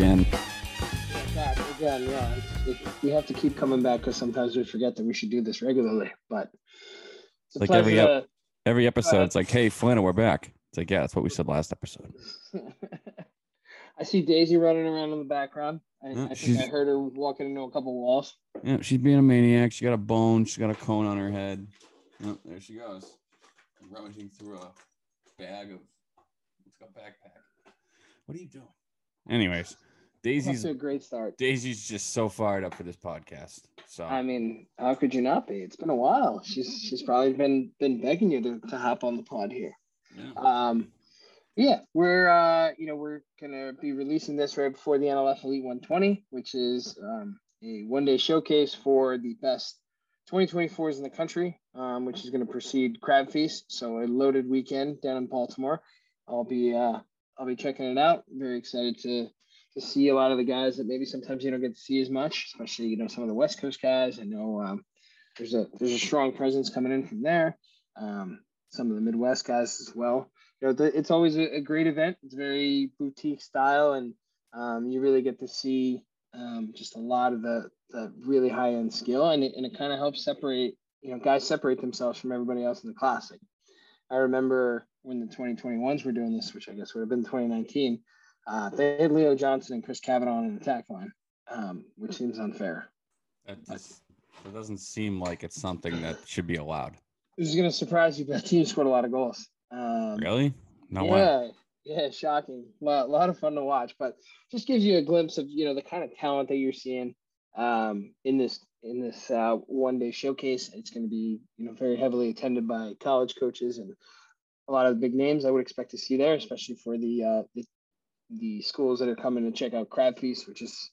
again. Back again, yeah. It's- it- we have to keep coming back because sometimes we forget that we should do this regularly. But it's Like every to- Every episode, it's like, hey, Flynn, we're back. It's like, yeah, that's what we said last episode. I see Daisy running around in the background. I, Yeah, I think she's- I heard her walking into a couple walls. Yeah, she's being a maniac. She got a bone. She got a cone on her head. There she goes, rummaging through a bag of. It's got backpack. What are you doing? Anyways, Daisy's to a great start. Daisy's just so fired up for this podcast. So I mean, how could you not be? It's been a while. She's she's probably been been begging you to, to hop on the pod here. yeah. Um, yeah, we're uh, you know we're gonna be releasing this right before the NLF Elite 120, which is um, a one-day showcase for the best 2024s in the country, um, which is going to precede Crab Feast. So a loaded weekend down in Baltimore. I'll be uh, I'll be checking it out. Very excited to to see a lot of the guys that maybe sometimes you don't get to see as much, especially you know some of the West Coast guys. I know um, there's a there's a strong presence coming in from there. Um, some of the Midwest guys as well you know, the, it's always a, a great event. It's very boutique style, and um, you really get to see um, just a lot of the, the really high end skill, and it, and it kind of helps separate, you know, guys separate themselves from everybody else in the classic. I remember when the 2021s were doing this, which I guess would have been 2019. Uh, they had Leo Johnson and Chris Kavanaugh on an attack line, um, which seems unfair. That just it doesn't seem like it's something that should be allowed. This is going to surprise you, but that team scored a lot of goals. Um, Really? No way. yeah, yeah, shocking. A lot, lot of fun to watch, but just gives you a glimpse of you know the kind of talent that you're seeing um, in this in this uh, one day showcase. It's going to be you know very heavily attended by college coaches and a lot of the big names I would expect to see there, especially for the uh, the, the schools that are coming to check out Crab Feast, which is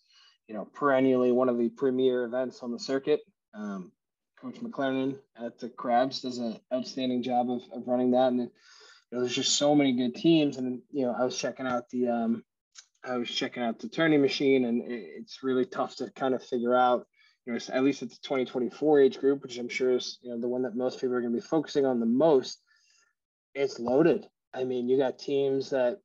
you know perennially one of the premier events on the circuit. Um, Coach McLaren at the Crabs does an outstanding job of, of running that, and you know, there's just so many good teams. And you know, I was checking out the um, I was checking out the turning machine, and it, it's really tough to kind of figure out. You know, at least it's the 2024 age group, which I'm sure is you know the one that most people are going to be focusing on the most. It's loaded. I mean, you got teams that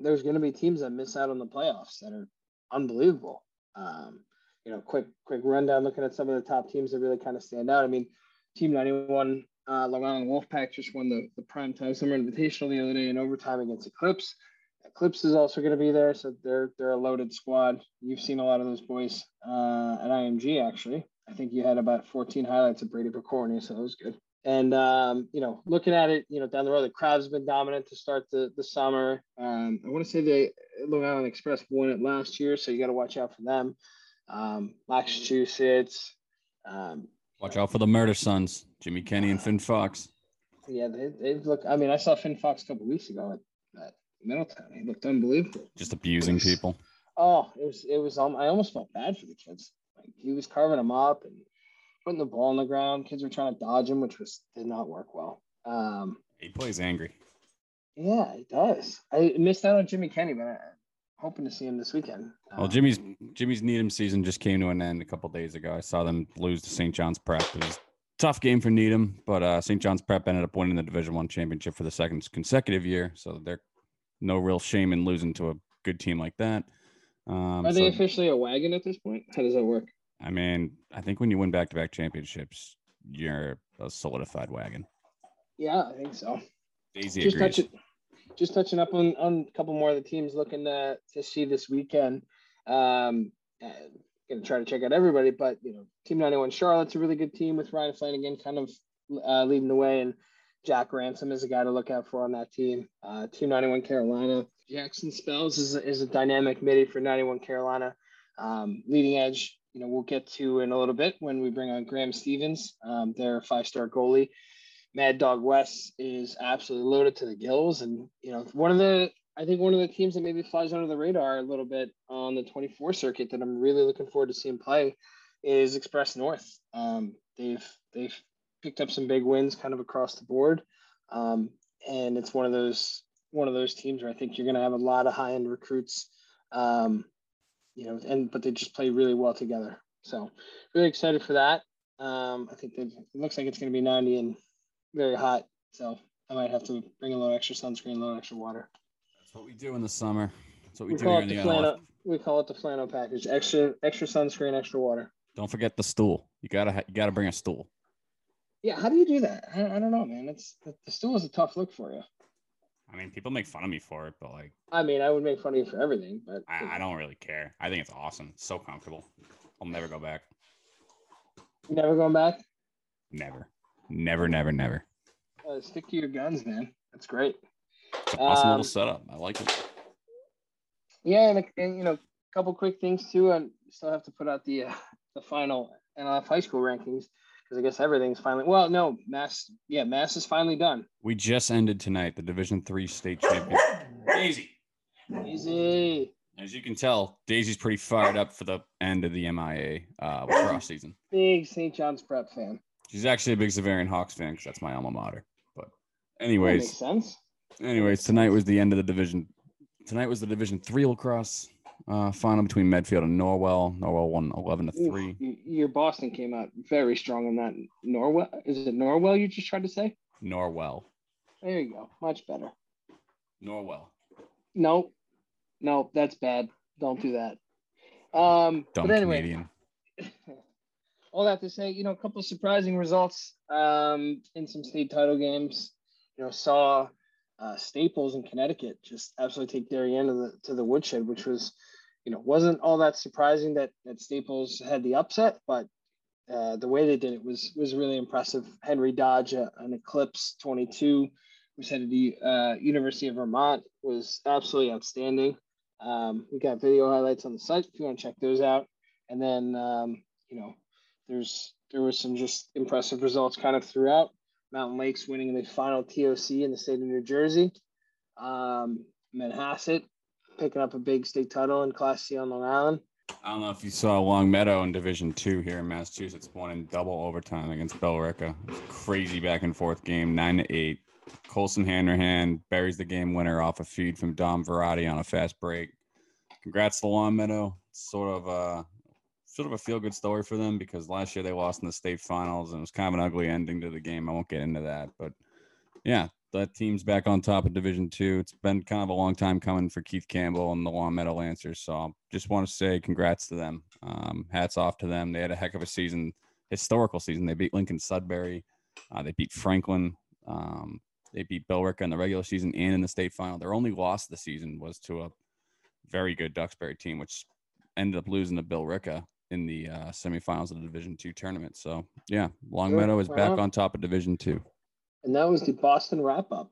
there's going to be teams that miss out on the playoffs that are unbelievable. Um, you know, quick quick rundown looking at some of the top teams that really kind of stand out. I mean, Team 91, uh, Long Island Wolfpack just won the, the primetime summer invitational the other day in overtime against Eclipse. Eclipse is also going to be there, so they're they're a loaded squad. You've seen a lot of those boys uh, at IMG actually. I think you had about 14 highlights of Brady Picorni, so that was good. And um, you know, looking at it, you know, down the road, the have been dominant to start the the summer. Um, I want to say the Long Island Express won it last year, so you got to watch out for them um, Massachusetts. Um, Watch out for the Murder Sons, Jimmy Kenny and Finn Fox. yeah, they, they've looked. I mean, I saw Finn Fox a couple weeks ago at, at Middletown. He looked unbelievable. Just abusing people. Oh, it was it was. Um, I almost felt bad for the kids. Like he was carving them up and putting the ball on the ground. Kids were trying to dodge him, which was did not work well. Um, He plays angry. yeah, it does. I missed out on Jimmy Kenny, but I'm hoping to see him this weekend. Well, Um, Jimmy's Jimmy's Needham season just came to an end a couple days ago. I saw them lose to St. John's Prep. It was a tough game for Needham, but uh, St. John's Prep ended up winning the Division One championship for the second consecutive year. So they're no real shame in losing to a good team like that. Um, Are so, they officially a wagon at this point? How does that work? I mean, I think when you win back-to-back championships, you're a solidified wagon. Yeah, I think so. Daisy just agrees. touching, just touching up on, on a couple more of the teams looking to, to see this weekend. Um, uh, gonna try to check out everybody, but you know, Team 91 Charlotte's a really good team with Ryan Flanagan kind of uh, leading the way, and Jack Ransom is a guy to look out for on that team. Uh, team 91 Carolina, Jackson Spells is a, is a dynamic midi for 91 Carolina. Um, leading edge, you know, we'll get to in a little bit when we bring on Graham Stevens, um, their five star goalie. Mad Dog West is absolutely loaded to the gills, and you know one of the I think one of the teams that maybe flies under the radar a little bit on the 24 circuit that I'm really looking forward to seeing play is Express North. Um, they've they've picked up some big wins kind of across the board, um, and it's one of those one of those teams where I think you're going to have a lot of high end recruits, um, you know, and but they just play really well together. So really excited for that. Um, I think it looks like it's going to be 90 and very hot. So I might have to bring a little extra sunscreen, a little extra water. That's what we do in the summer. That's what we, We do call here it in the the flannel. We call it the flannel package. Extra, extra sunscreen, extra water. Don't forget the stool. You gotta ha- you gotta bring a stool. Yeah, how do you do that? I, I don't know, man. It's the, the stool is a tough look for you. I mean, people make fun of me for it, but like, I mean, I would make fun of you for everything, but I, I don't really care. I think it's awesome. It's so comfortable. I'll never go back. never going back. Never, never, never, never. Uh, stick to your guns, man. That's great. It's an awesome Um, little setup. I like it. Yeah, and, and you know, a couple quick things too. And still have to put out the uh, the final NLF high school rankings because I guess everything's finally. Well, no, Mass. Yeah, Mass is finally done. We just ended tonight the Division Three state champion. Daisy. Easy. As you can tell, Daisy's pretty fired up for the end of the MIA uh, lacrosse season. Big St. John's Prep fan. She's actually a big Xaverian Hawks fan because that's my alma mater. But, That anyways, makes sense. anyways, tonight was the end of the division. Tonight was the Division Three lacrosse uh, final between Medfield and Norwell. Norwell won eleven to three. your Boston came out very strong in that. Norwell is it Norwell? You just tried to say? Norwell. There you go. Much better. Norwell. No, no, that's bad. Don't do that. Um, Dumb but anyway, Canadian. all that to say, you know, a couple of surprising results um, in some state title games. You know, saw uh, Staples in Connecticut just absolutely take Darien to the to the woodshed, which was, you know, wasn't all that surprising that that Staples had the upset, but uh, the way they did it was was really impressive. Henry Dodge, uh, an Eclipse 22, who's headed to the uh, University of Vermont, was absolutely outstanding. Um, we got video highlights on the site if you want to check those out. And then, um, you know, there's there was some just impressive results kind of throughout. Mountain Lakes winning the final TOC in the state of New Jersey. Um, Manhasset picking up a big state title in Class C on Long Island. I don't know if you saw Longmeadow in Division Two here in Massachusetts, won in double overtime against Billerica. It was a crazy back and forth game, nine to eight. Colson Hanrahan buries the game winner off a feed from Dom Verratti on a fast break. Congrats to Longmeadow. It's sort of a sort of a feel good story for them because last year they lost in the state finals and it was kind of an ugly ending to the game. I won't get into that, but yeah, that team's back on top of Division Two. It's been kind of a long time coming for Keith Campbell and the Longmeadow Lancers. So I just want to say congrats to them. Um, hats off to them. They had a heck of a season, historical season. They beat Lincoln Sudbury. Uh, they beat Franklin. Um, they beat Billerica in the regular season and in the state final. Their only loss of the season was to a very good Duxbury team, which ended up losing to Billerica in the uh, semifinals of the Division Two tournament. So yeah, Longmeadow is back on top of Division Two. And that was the Boston wrap up.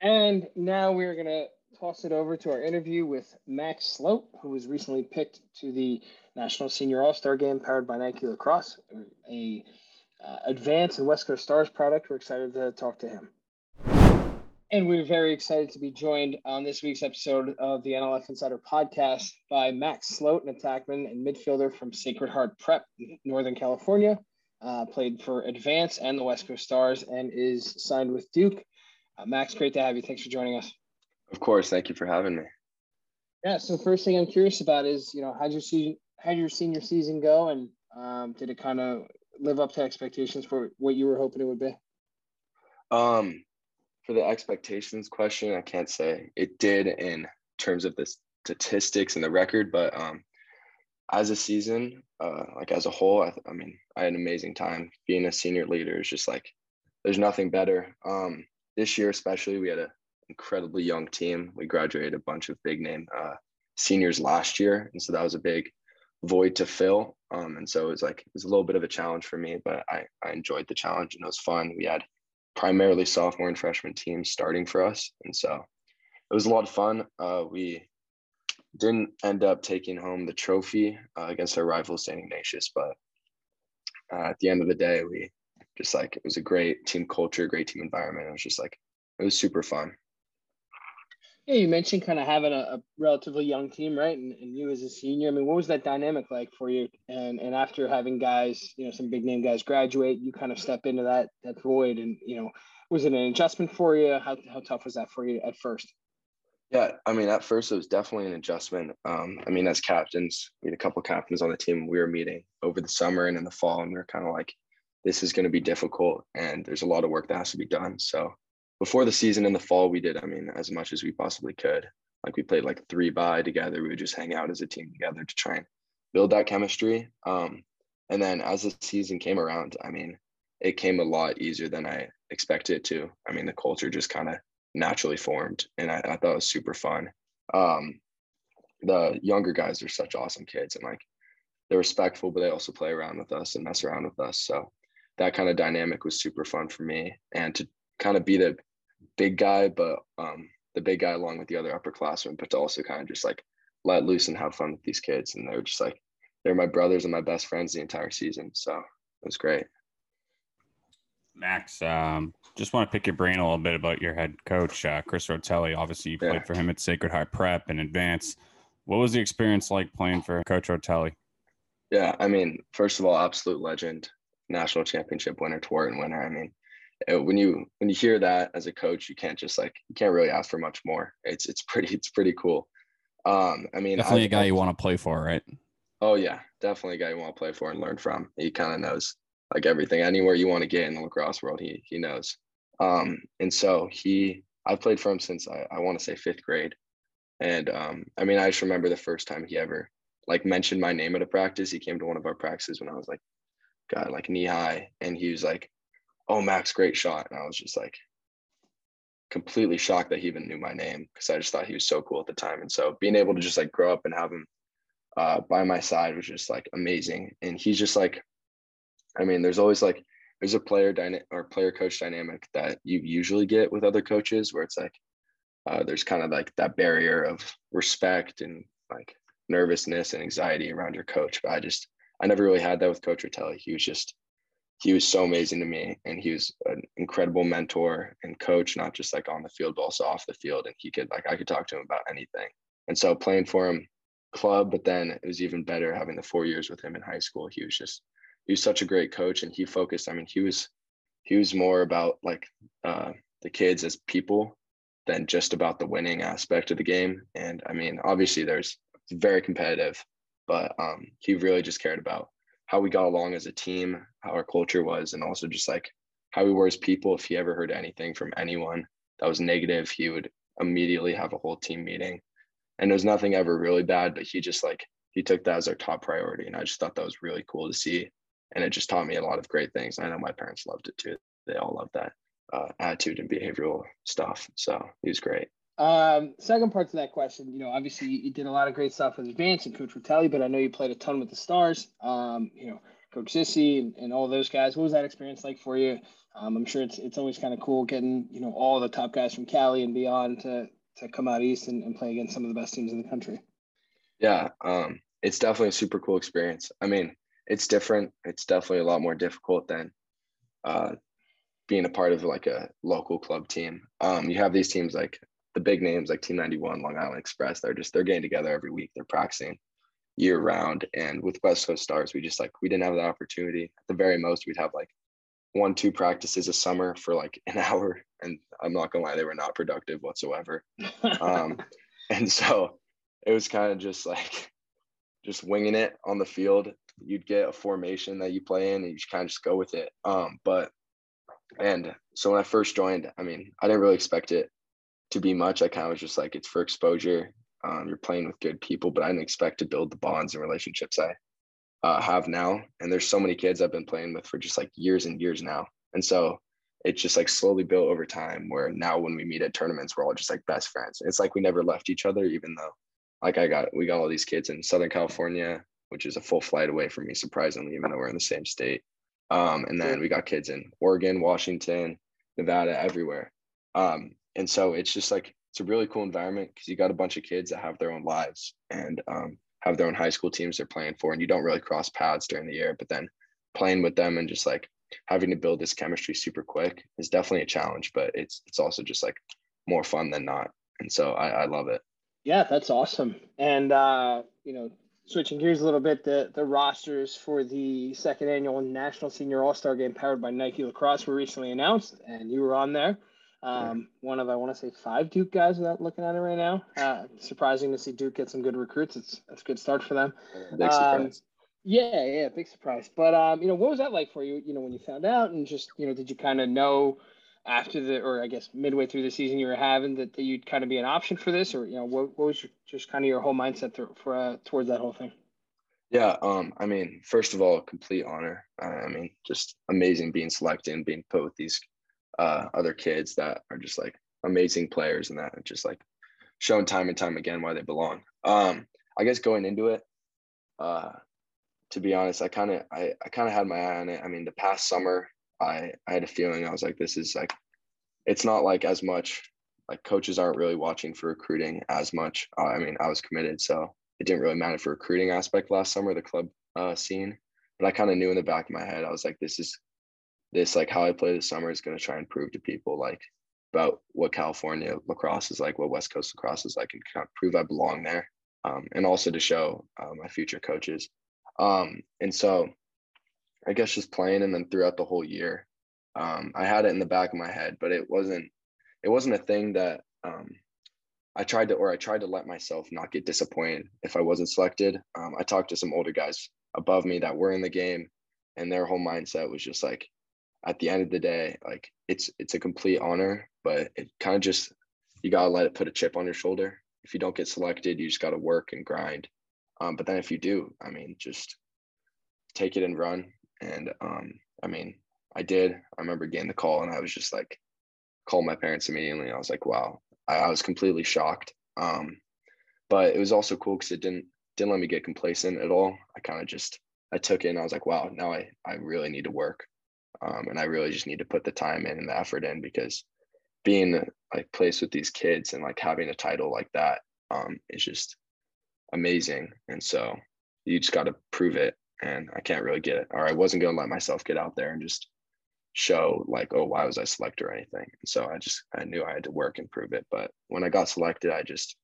And now we're going to toss it over to our interview with Max Sloat, who was recently picked to the National Senior All Star Game powered by Nike Lacrosse, a uh, advanced and West Coast Stars product. We're excited to talk to him. And we're very excited to be joined on this week's episode of the NLF Insider podcast by Max Sloat, an attackman and midfielder from Sacred Heart Prep, Northern California uh, played for Advance and the West Coast Stars, and is signed with Duke. Uh, Max, great to have you. Thanks for joining us. Of course, thank you for having me. Yeah. So first thing I'm curious about is, you know, how'd your season, how'd your senior season go, and um, did it kind of live up to expectations for what you were hoping it would be? Um, for the expectations question, I can't say it did in terms of the statistics and the record, but um, as a season, uh, like as a whole, I, I mean, I had an amazing time. Being a senior leader is just like there's nothing better. Um, this year, especially, we had an incredibly young team. We graduated a bunch of big name uh, seniors last year, and so that was a big void to fill. Um, and so it was like it was a little bit of a challenge for me, but I I enjoyed the challenge and it was fun. We had primarily sophomore and freshman teams starting for us, and so it was a lot of fun. Uh, we didn't end up taking home the trophy uh, against our rival St. Ignatius, but uh, at the end of the day, we just like it was a great team culture, great team environment. It was just like it was super fun. Yeah, you mentioned kind of having a, a relatively young team, right? And, and you as a senior, I mean, what was that dynamic like for you? And and after having guys, you know, some big name guys graduate, you kind of step into that that void, and you know, was it an adjustment for you? How how tough was that for you at first? Yeah, I mean, at first it was definitely an adjustment. Um, I mean, as captains, we had a couple captains on the team. We were meeting over the summer and in the fall, and we were kind of like, this is going to be difficult, and there's a lot of work that has to be done. So before the season in the fall, we did, I mean, as much as we possibly could. Like we played like three by together. We would just hang out as a team together to try and build that chemistry. Um, and then as the season came around, I mean, it came a lot easier than I expected it to. I mean, the culture just kind of naturally formed, and I, I, thought it was super fun. Um, the younger guys are such awesome kids, and like they're respectful, but they also play around with us and mess around with us. So that kind of dynamic was super fun for me, and to kind of be the big guy, but um, the big guy along with the other upperclassmen, but to also kind of just like let loose and have fun with these kids. And they were just like, they're my brothers and my best friends the entire season. So it was great. Max, um, just want to pick your brain a little bit about your head coach, uh, Chris Rotelli. Obviously, you played for him at Sacred Heart Prep and Advance. What was the experience like playing for Coach Rotelli? Yeah, I mean, first of all, absolute legend, national championship winner, Tewaaraton winner. I mean, uh, when you when you hear that as a coach, you can't just like you can't really ask for much more. It's it's pretty it's pretty cool. Um, I mean, definitely a guy you want to play for, right? Oh yeah, definitely a guy you want to play for and learn from. He kind of knows like everything. Anywhere you want to get in the lacrosse world, he he knows. Um, and so he, I've played for him since I, I want to say fifth grade. And um, I mean, I just remember the first time he ever like mentioned my name at a practice. He came to one of our practices when I was like, God, like knee high, and he was like, "Oh, Max, great shot," and I was just like, completely shocked that he even knew my name because I just thought he was so cool at the time. And so being able to just like grow up and have him uh, by my side was just like amazing. And he's just like I mean, there's always like there's a player dyna- or player coach dynamic that you usually get with other coaches where it's like uh, there's kind of like that barrier of respect and like nervousness and anxiety around your coach. But I just I never really had that with Coach Rotelli. He was just he was so amazing to me and he was an incredible mentor and coach, not just like on the field, but also off the field. And he could like I could talk to him about anything. And so playing for him club, but then it was even better having the four years with him in high school. He was just he was such a great coach and he focused i mean he was he was more about like uh, the kids as people than just about the winning aspect of the game. And i mean obviously there's very competitive but um, he really just cared about how we got along as a team how our culture was and also just like how we were as people. If he ever heard anything from anyone that was negative he would immediately have a whole team meeting. And there's nothing ever really bad but he just like he took that as our top priority. And i just thought that was really cool to see and it just taught me a lot of great things. I know my parents loved it too. They all loved that uh, attitude and behavioral stuff. So he was great. Um, second part to that question, you know, obviously you did a lot of great stuff with Advance and Coach Rotelli, but I know you played a ton with the Stars. Um, you know, Coach Sissy and, and all those guys. What was that experience like for you? Um, I'm sure it's it's always kind of cool getting you know all the top guys from Cali and beyond to to come out east and, and play against some of the best teams in the country. Yeah, um, it's definitely a super cool experience. I mean, it's different. It's definitely a lot more difficult than uh, being a part of like a local club team. Um, you have these teams like the big names like Team 91, Long Island Express. They're just they're getting together every week. They're practicing year round. And with West Coast Stars, we just like we didn't have the opportunity. At the very most, we'd have like one two practices a summer for like an hour, and I'm not gonna lie, they were not productive whatsoever. um, and so it was kind of just like just winging it on the field you'd get a formation that you play in and you just kind of just go with it. Um, but and so when I first joined, I mean, I didn't really expect it to be much. I kind of was just like, it's for exposure. Um, you're playing with good people, but I didn't expect to build the bonds and relationships I uh, have now. And there's so many kids I've been playing with for just like years and years now. And so it's just like slowly built over time where now when we meet at tournaments, we're all just like best friends. It's like we never left each other, even though like I got, we got all these kids in Southern California, which is a full flight away from me, surprisingly, even though we're in the same state. Um, and then we got kids in Oregon, Washington, Nevada, everywhere. Um, and so it's just like it's a really cool environment because you got a bunch of kids that have their own lives and um, have their own high school teams they're playing for, and you don't really cross paths during the year. But then playing with them and just like having to build this chemistry super quick is definitely a challenge, but it's it's also just like more fun than not. And so I, I love it. Yeah, that's awesome. And uh, you know, switching gears a little bit, the, the rosters for the second annual National Senior All Star Game powered by Nike Lacrosse were recently announced, and you were on there. Um, one of I want to say five Duke guys without looking at it right now. Uh, surprising to see Duke get some good recruits. It's that's a good start for them. Big. Um, yeah, yeah, big surprise. But um, you know, what was that like for you? You know, when you found out, and just you know, did you kind of know after the, or I guess midway through the season you were having that, that you'd kind of be an option for this, or you know, what, what was your, just kind of your whole mindset th- for uh, towards that whole thing? Yeah, um, I mean, first of all, complete honor. I mean, just amazing being selected and being put with these uh, other kids that are just like amazing players and that are just like shown time and time again why they belong. Um, I guess going into it, uh, to be honest, I kind of I, I kind of had my eye on it. I mean, the past summer, I I had a feeling I was like, this is like, it's not like as much like coaches aren't really watching for recruiting as much. Uh, I mean, I was committed, so it didn't really matter for recruiting aspect last summer, the club uh, scene. But I kind of knew in the back of my head, I was like, this is this like how I play this summer is going to try and prove to people like about what California lacrosse is like, what West Coast lacrosse is like, and kind of prove I belong there, um, and also to show uh, my future coaches. Um, and so, I guess just playing and then throughout the whole year, um, I had it in the back of my head, but it wasn't it wasn't a thing that um, I tried to, or I tried to let myself not get disappointed if I wasn't selected. Um, I talked to some older guys above me that were in the game, and their whole mindset was just like, at the end of the day, like it's it's a complete honor, but it kind of just you gotta let it put a chip on your shoulder. If you don't get selected, you just gotta work and grind. Um, but then if you do, I mean, just take it and run. And um, I mean, I did. I remember getting the call, and I was just like, called my parents immediately. I was like, wow, I, I was completely shocked. Um, but it was also cool because it didn't didn't let me get complacent at all. I kind of just I took it and I was like, wow, now I I really need to work, um, and I really just need to put the time in and the effort in because being like placed with these kids and like having a title like that um, is just amazing. And so you just got to prove it. And I can't really get it, or I wasn't going to let myself get out there and just show like, oh, why was I selected or anything. And so I just I knew I had to work and prove it. But when I got selected, I just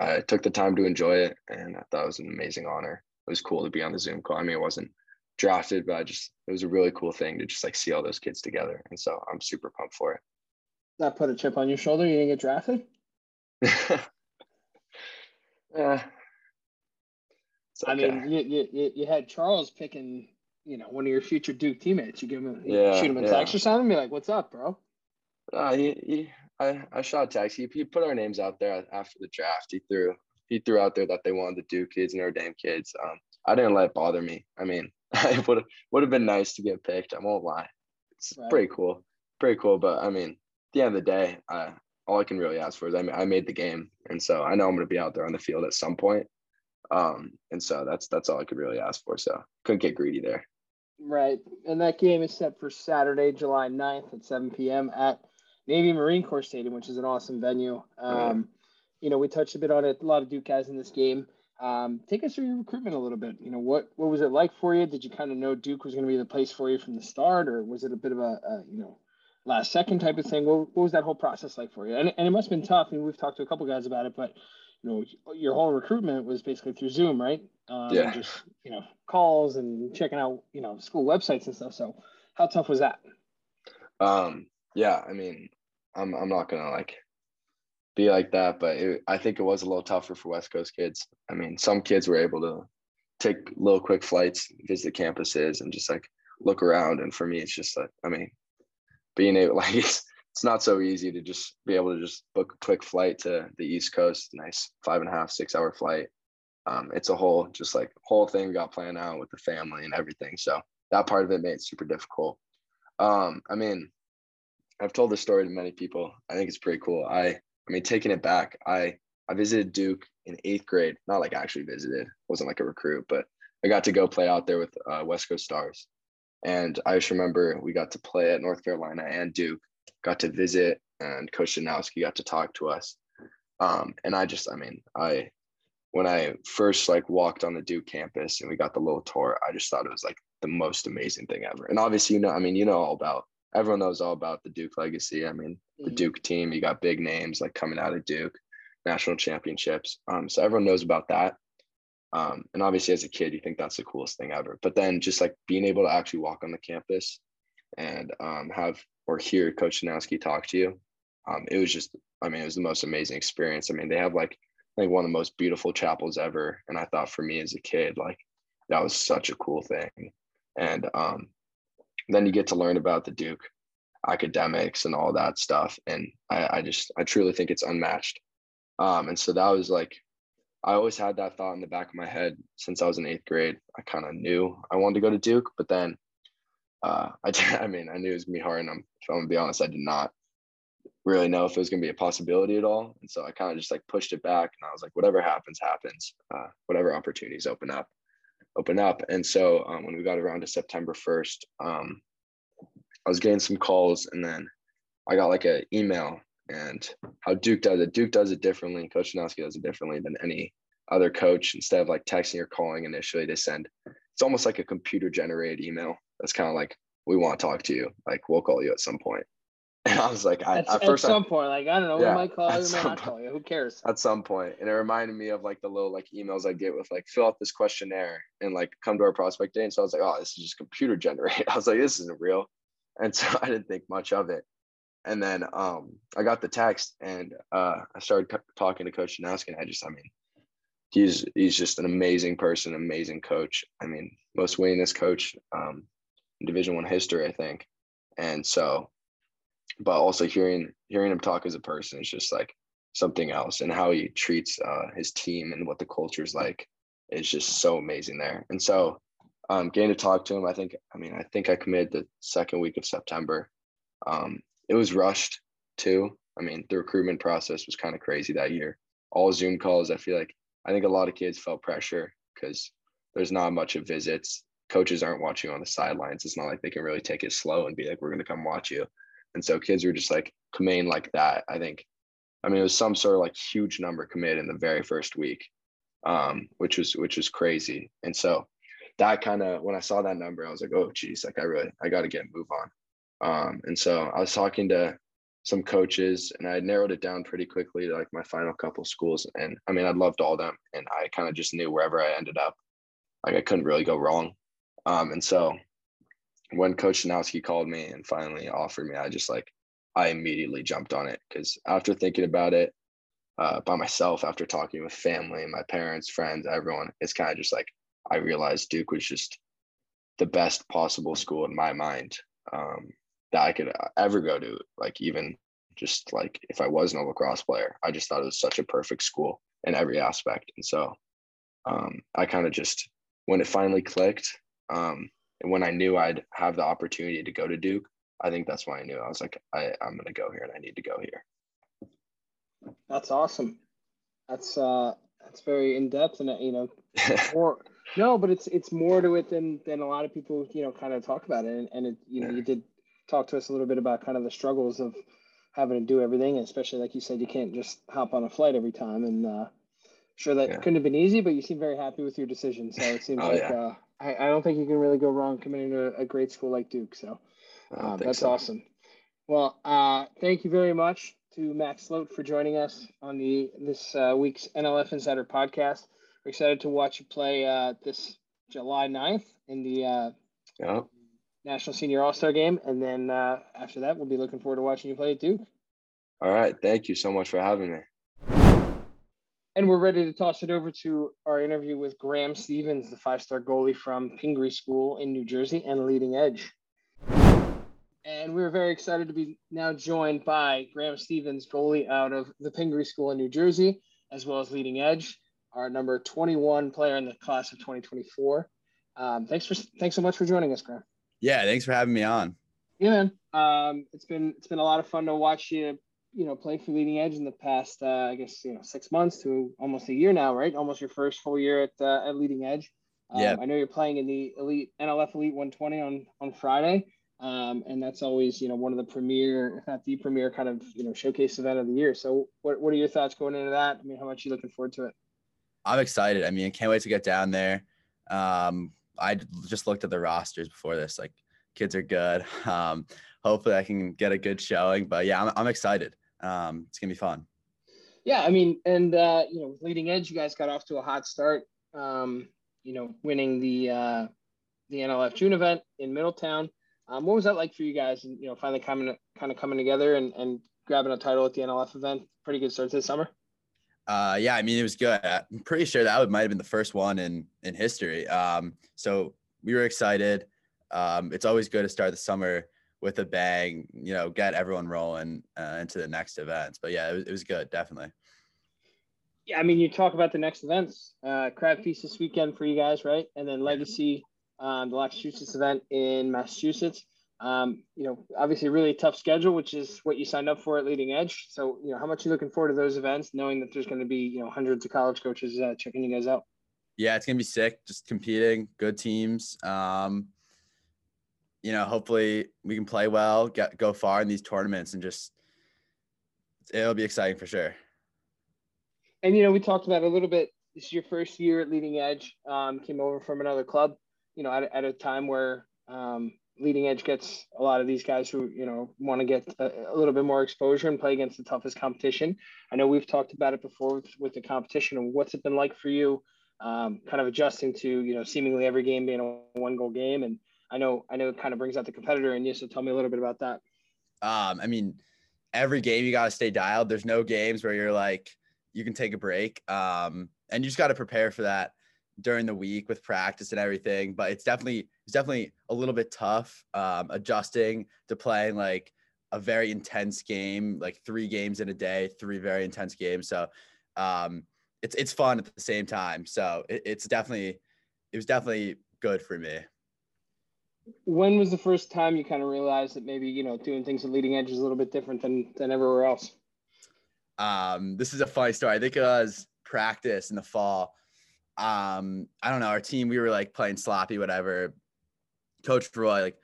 I took the time to enjoy it, and I thought it was an amazing honor. It was cool to be on the Zoom call. I mean, it wasn't drafted, but I just it was a really cool thing to just like see all those kids together, and so I'm super pumped for it. That put a chip on your shoulder. You didn't get drafted. yeah. Okay. I mean, you, you you had Charles picking you know, one of your future Duke teammates. You give him, yeah, shoot him a yeah. text or something, be like, "What's up, bro?" Uh, he, he, I, I shot a text. He, he put our names out there after the draft. He threw, he threw out there that they wanted the Duke kids and Notre Dame kids. Um, I didn't let it bother me. I mean, it would would have been nice to get picked. I won't lie. It's right. pretty cool, pretty cool. But I mean, at the end of the day, I, all I can really ask for is I, I made the game, and so I know I'm going to be out there on the field at some point. Um, and so that's that's all I could really ask for. So couldn't get greedy there. Right. And that game is set for Saturday, July 9th at 7 p.m. at Navy Marine Corps Stadium, which is an awesome venue. Um, you know, we touched a bit on it. A lot of Duke guys in this game. Um, take us through your recruitment a little bit. You know, what what was it like for you? Did you kind of know Duke was going to be the place for you from the start, or was it a bit of a, a you know last second type of thing? What, what was that whole process like for you? And, and it must have been tough. I mean, we've talked to a couple guys about it, but you know, your whole recruitment was basically through Zoom, right? Um, yeah. Just you know, calls and checking out you know school websites and stuff. So, how tough was that? Um. Yeah. I mean, I'm I'm not gonna like be like that, but it, I think it was a little tougher for West Coast kids. I mean, some kids were able to take little quick flights, visit campuses, and just like look around. And for me, it's just like, I mean, being able like it's it's not so easy to just be able to just book a quick flight to the East Coast, nice five and a half, six hour flight. Um, it's a whole just like whole thing got planned out with the family and everything. So that part of it made it super difficult. Um, I mean, I've told this story to many people. I think it's pretty cool. I I mean, taking it back, I I visited Duke in eighth grade. Not like actually visited, wasn't like a recruit, but I got to go play out there with uh, West Coast Stars. And I just remember we got to play at North Carolina and Duke got to visit and Coach Danowski got to talk to us. Um, and I just, I mean, I, when I first like walked on the Duke campus and we got the little tour, I just thought it was like the most amazing thing ever. And obviously, you know, I mean, you know all about, everyone knows all about the Duke legacy. I mean, the mm-hmm. Duke team, you got big names like coming out of Duke, national championships. Um, so everyone knows about that. Um, and obviously, as a kid, you think that's the coolest thing ever. But then just like being able to actually walk on the campus and um, have or hear Coach Danowski talk to you, um, it was just, I mean, it was the most amazing experience. I mean, they have like, like one of the most beautiful chapels ever. And I thought for me as a kid, like that was such a cool thing. And um, then you get to learn about the Duke academics and all that stuff. And I, I just I truly think it's unmatched. Um, and so that was like I always had that thought in the back of my head since I was in eighth grade. I kind of knew I wanted to go to Duke, but then uh, I, I mean, I knew it was gonna be hard, and I'm, if I'm gonna be honest, I did not really know if it was gonna be a possibility at all, and so I kind of just like pushed it back, and I was like, whatever happens, happens. Uh, whatever opportunities open up, open up. And so um, when we got around to September 1st, um, I was getting some calls, and then I got like an email and how Duke does it. Duke does it differently. Coach Danowski does it differently than any other coach. Instead of like texting or calling initially, they send it's almost like a computer generated email. That's kind of like we want to talk to you. Like we'll call you at some point. And I was like, I, at, at first, some I, point, like I don't know, yeah, we might call you, we might not call you. Who cares? At some point, and it reminded me of like the little like emails I get with like fill out this questionnaire and like come to our prospect day. And so I was like, oh, this is just computer generated. I was like, this isn't real, and so I didn't think much of it. And then um, I got the text and uh, I started talking to Coach Danowski. And I just, I mean, he's he's just an amazing person, amazing coach. I mean, most winningest coach um, Division One history, I think. And so, but also hearing hearing him talk as a person is just like something else, and how he treats uh, his team and what the culture is like is just so amazing there. And so, um, getting to talk to him, I think, I mean, I think I committed the second week of September. Um, it was rushed too. I mean, the recruitment process was kind of crazy that year. All Zoom calls. I feel like I think a lot of kids felt pressure because there's not much of visits. Coaches aren't watching on the sidelines. It's not like they can really take it slow and be like, "We're going to come watch you." And so kids were just like committing like that. I think, I mean, it was some sort of like huge number commit in the very first week, um, which was which was crazy. And so that kind of when I saw that number, I was like, "Oh, geez, like I really I got to get move on." Um, and so I was talking to some coaches and I narrowed it down pretty quickly to like my final couple schools. And I mean, I loved all them and I kind of just knew wherever I ended up, like I couldn't really go wrong. Um, and so when Coach Danowski called me and finally offered me, I just like, I immediately jumped on it because after thinking about it uh, by myself, after talking with family, my parents, friends, everyone, it's kind of just like I realized Duke was just the best possible school in my mind. Um, that I could uh, ever go to. Like even just like if I wasn't a lacrosse player, I just thought it was such a perfect school in every aspect. And so um, I kind of just when it finally clicked, um, and when I knew I'd have the opportunity to go to Duke, I think that's why I knew I was like, I, I'm gonna go here and I need to go here. That's awesome. That's uh that's very in depth and you know more no, but it's it's more to it than than a lot of people you know kind of talk about it and, and it you know you did talk to us a little bit about kind of the struggles of having to do everything, and especially like you said, you can't just hop on a flight every time. And uh, sure that yeah. couldn't have been easy, but you seem very happy with your decision. So it seems oh, like yeah. uh, I, I, don't think you can really go wrong coming into a, great school like Duke. So uh, that's so. awesome. Well, uh, thank you very much to Max Sloat for joining us on the this uh, week's NLF Insider podcast. We're excited to watch you play uh, this July 9th in the yep. National Senior All Star game, and then uh, after that, we'll be looking forward to watching you play at Duke. All right, thank you so much for having me. And we're ready to toss it over to our interview with Graham Stevens, the five-star goalie from Pingree School in New Jersey and Leading Edge. And we're very excited to be now joined by Graham Stevens, goalie out of the Pingree School in New Jersey, as well as Leading Edge, our number 21 player in the class of 2024. Um, thanks for thanks so much for joining us, Graham. Yeah, thanks for having me on. Yeah, man. Um, it's been it's been a lot of fun to watch you, you know, play for Leading Edge in the past, uh, I guess, you know, six months to almost a year now, right? Almost your first full year at uh, at Leading Edge. Um, yeah. I know you're playing in the elite NLF Elite 120 on on Friday, um, and that's always you know one of the premier, if not the premier, kind of you know showcase event of the year. So, what what are your thoughts going into that? I mean, how much are you looking forward to it? I'm excited. I mean, I can't wait to get down there. Um, I just looked at the rosters before this. Like kids are good. Um, hopefully, I can get a good showing. But yeah, I'm, I'm excited. Um, it's gonna be fun. Yeah, I mean, and uh, you know, leading edge, you guys got off to a hot start. Um, you know, winning the uh, the NLF June event in Middletown. Um, what was that like for you guys? And you know, finally coming kind of coming together and, and grabbing a title at the NLF event. Pretty good start to the summer. Uh, yeah, I mean, it was good. I'm pretty sure that might have been the first one in in history. Um, so we were excited. Um, it's always good to start the summer with a bang, you know, get everyone rolling uh, into the next events. But yeah, it was, it was good, definitely. Yeah, I mean, you talk about the next events. Uh, Crab Feast this weekend for you guys, right? And then Legacy, um, the Massachusetts event in Massachusetts. Um, you know, obviously, really tough schedule, which is what you signed up for at Leading Edge. So, you know, how much are you looking forward to those events, knowing that there's going to be, you know, hundreds of college coaches uh, checking you guys out? Yeah, it's gonna be sick. Just competing, good teams. Um, you know, hopefully we can play well, get go far in these tournaments, and just it'll be exciting for sure. And you know, we talked about a little bit. This is your first year at Leading Edge. Um, came over from another club. You know, at, at a time where um, Leading Edge gets a lot of these guys who you know want to get a, a, little bit more exposure and play against the toughest competition. I know we've talked about it before with, with the competition. And what's it been like for you? Um, kind of adjusting to you know seemingly every game being a one goal game, and I know I know it kind of brings out the competitor in you. So tell me a little bit about that. Um, I mean, every game you got to stay dialed. There's no games where you're like you can take a break, um, and you just got to prepare for that during the week with practice and everything. But it's definitely it's definitely a little bit tough um, adjusting to playing like a very intense game, like three games in a day, three very intense games. So um, it's it's fun at the same time. So it, it's definitely it was definitely good for me. When was the first time you kind of realized that maybe you know doing things at leading edge is a little bit different than than everywhere else? Um, this is a funny story. I think it was practice in the fall um, I don't know, our team, we were like playing sloppy, whatever. Coach Roy like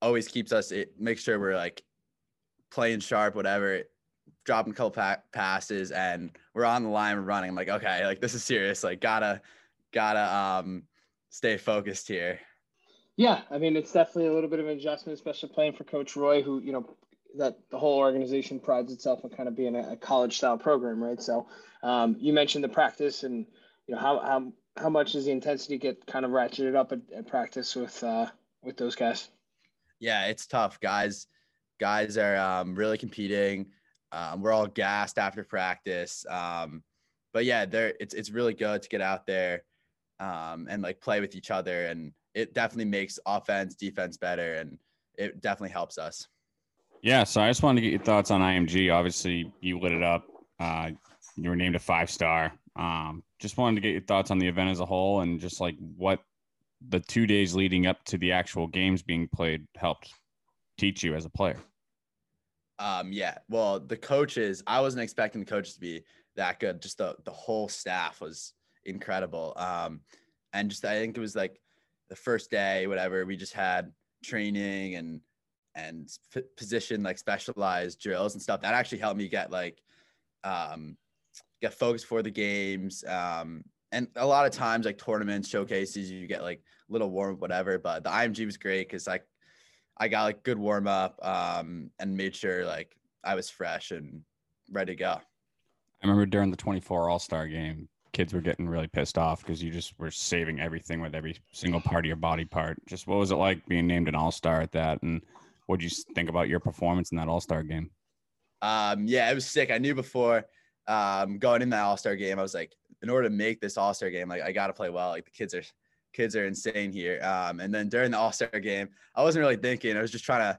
always keeps us, it makes sure we're like playing sharp, whatever, dropping a couple pa- passes and we're on the line, running. I'm like, okay, like this is serious. Like gotta, gotta um stay focused here. Yeah, I mean it's definitely a little bit of an adjustment, especially playing for Coach Roy, who you know that the whole organization prides itself on kind of being a, college style program, right? So um, you mentioned the practice and you know how how how much does the intensity get kind of ratcheted up at, at practice with uh, with those guys? Yeah, it's tough, guys. Guys are um, really competing. Um, we're all gassed after practice, um, but yeah, there it's it's really good to get out there um, and like play with each other, and it definitely makes offense, defense better, and it definitely helps us. Yeah, so I just wanted to get your thoughts on IMG. Obviously, you lit it up. Uh, you were named a five star. Um, just wanted to get your thoughts on the event as a whole and just like what the two days leading up to the actual games being played helped teach you as a player. Um, yeah. Well, the coaches, I wasn't expecting the coaches to be that good. Just the the whole staff was incredible. Um, and just I think it was like the first day, whatever. We just had training and and position like specialized drills and stuff. That actually helped me get like um get focused for the games. Um, and a lot of times like tournaments, showcases, you get like little warm whatever. But the IMG was great because like I got like good warm up um, and made sure like I was fresh and ready to go. I remember during the 24 All Star game, kids were getting really pissed off because you just were saving everything with every single part of your body part. Just what was it like being named an All Star at that? And what did you think about your performance in that All Star game? Um, yeah, it was sick. I knew before um, going in that All Star game, I was like, in order to make this All Star game, like I got to play well. Like the kids are kids are insane here. Um, and then during the All Star game, I wasn't really thinking. I was just trying to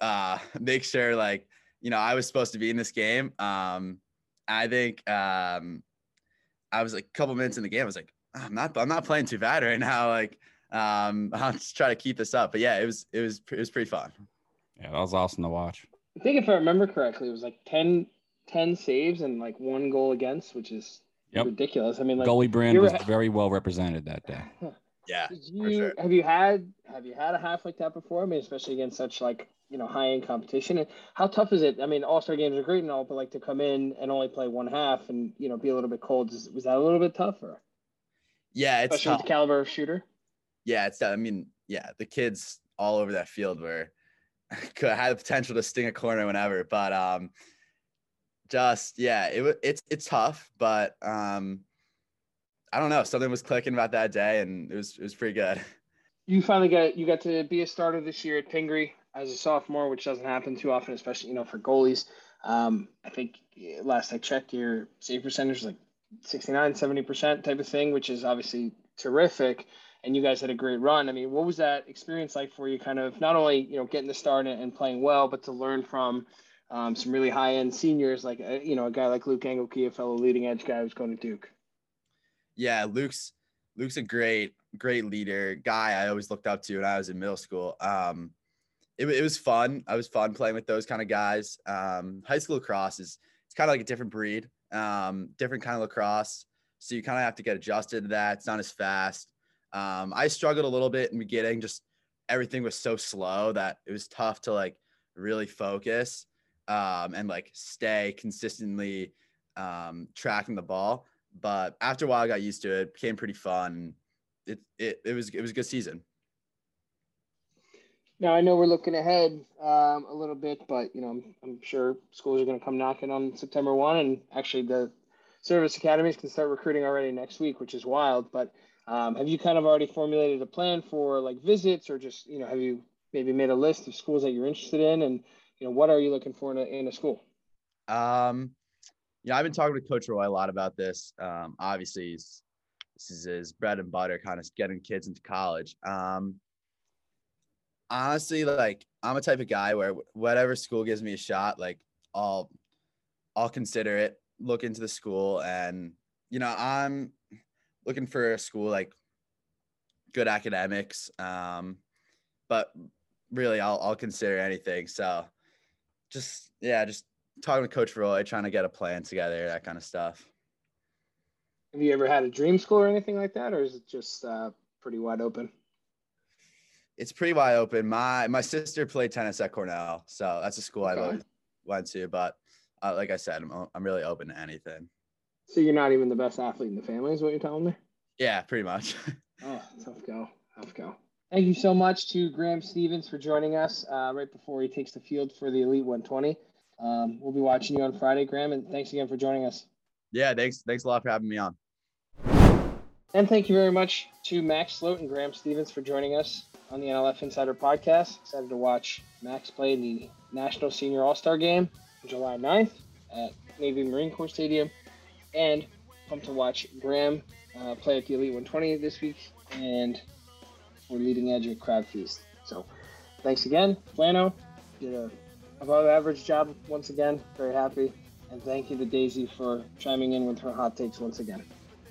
uh, make sure, like, you know, I was supposed to be in this game. Um, I think um, I was like a couple minutes in the game. I was like, I'm not, I'm not playing too bad right now. Like, um, I'll just try to keep this up. But yeah, it was, it was, it was pretty fun. Yeah, that was awesome to watch. I think if I remember correctly, it was like 10, 10 saves and like one goal against, which is yep. ridiculous. I mean, like goalie brand was very well represented that day. yeah. You, sure. Have you had have you had a half like that before? I mean, especially against such like you know high end competition. And how tough is it? I mean, All Star games are great and all, but like to come in and only play one half and you know be a little bit cold. Is, was that a little bit tougher? Yeah, it's especially tough. with the caliber of shooter. Yeah, it's. I mean, yeah, the kids all over that field were could had the potential to sting a corner whenever, but um, just yeah, it it's it's tough, but um, I don't know. Something was clicking about that day, and it was it was pretty good. You finally got you got to be a starter this year at Pingree as a sophomore, which doesn't happen too often, especially you know for goalies. Um, I think last I checked, your save percentage was like 69, 70 percent type of thing, which is obviously terrific. and you guys had a great run. I mean, what was that experience like for you? Kind of not only you know getting the start and playing well, but to learn from um, some really high end seniors, like uh, you know a guy like Luke Engelke, a fellow leading edge guy who's going to Duke. Yeah, Luke's Luke's a great great leader guy. I always looked up to when I was in middle school. Um, it, it was fun. I was fun playing with those kind of guys. Um, high school lacrosse is it's kind of like a different breed, um, different kind of lacrosse. So you kind of have to get adjusted to that. It's not as fast. Um, I struggled a little bit in beginning. Just everything was so slow that it was tough to like really focus um, and like stay consistently um, tracking the ball. But after a while, I got used to it. it became pretty fun. It, it it was it was a good season. Now I know we're looking ahead um, a little bit, but you know I'm, I'm sure schools are going to come knocking on September one, and actually the service academies can start recruiting already next week, which is wild. But um, have you kind of already formulated a plan for like visits, or just you know have you maybe made a list of schools that you're interested in, and you know what are you looking for in a, in a school? Um, yeah, I've been talking with Coach Roy a lot about this. Um, obviously, this is his bread and butter, kind of getting kids into college. Um, honestly, like I'm a type of guy where whatever school gives me a shot, like I'll I'll consider it, look into the school, and you know I'm looking for a school like good academics. Um, but really, I'll I'll consider anything. So just yeah, just talking to Coach Roy, trying to get a plan together, that kind of stuff. Have you ever had a dream school or anything like that, or is it just uh, pretty wide open? It's pretty wide open. My my sister played tennis at Cornell, so that's a school okay. I went to. But uh, like I said, I'm I'm really open to anything. So you're not even the best athlete in the family, is what you're telling me? Yeah, pretty much. oh, tough go, tough go. Thank you so much to Graham Stevens for joining us uh, right before he takes the field for the Elite 120. Um, we'll be watching you on Friday, Graham, and thanks again for joining us. Yeah, thanks. Thanks a lot for having me on. And thank you very much to Max Sloat and Graham Stevens for joining us on the NLF Insider podcast. Excited to watch Max play in the National Senior All Star Game on July 9th at Navy Marine Corps Stadium. And pumped to watch Graham uh, play at the Elite 120 this week and we're leading edge at Crab Feast. So thanks again. Flano did a above average job once again. Very happy. And thank you to Daisy for chiming in with her hot takes once again.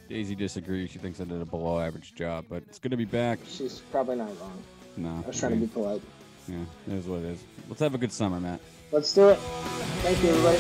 Daisy disagrees. She thinks I did a below average job, but it's going to be back. She's probably not wrong. No. I was trying to be polite. Yeah, it is what it is. Let's have a good summer, Matt. Let's do it. Thank you, everybody.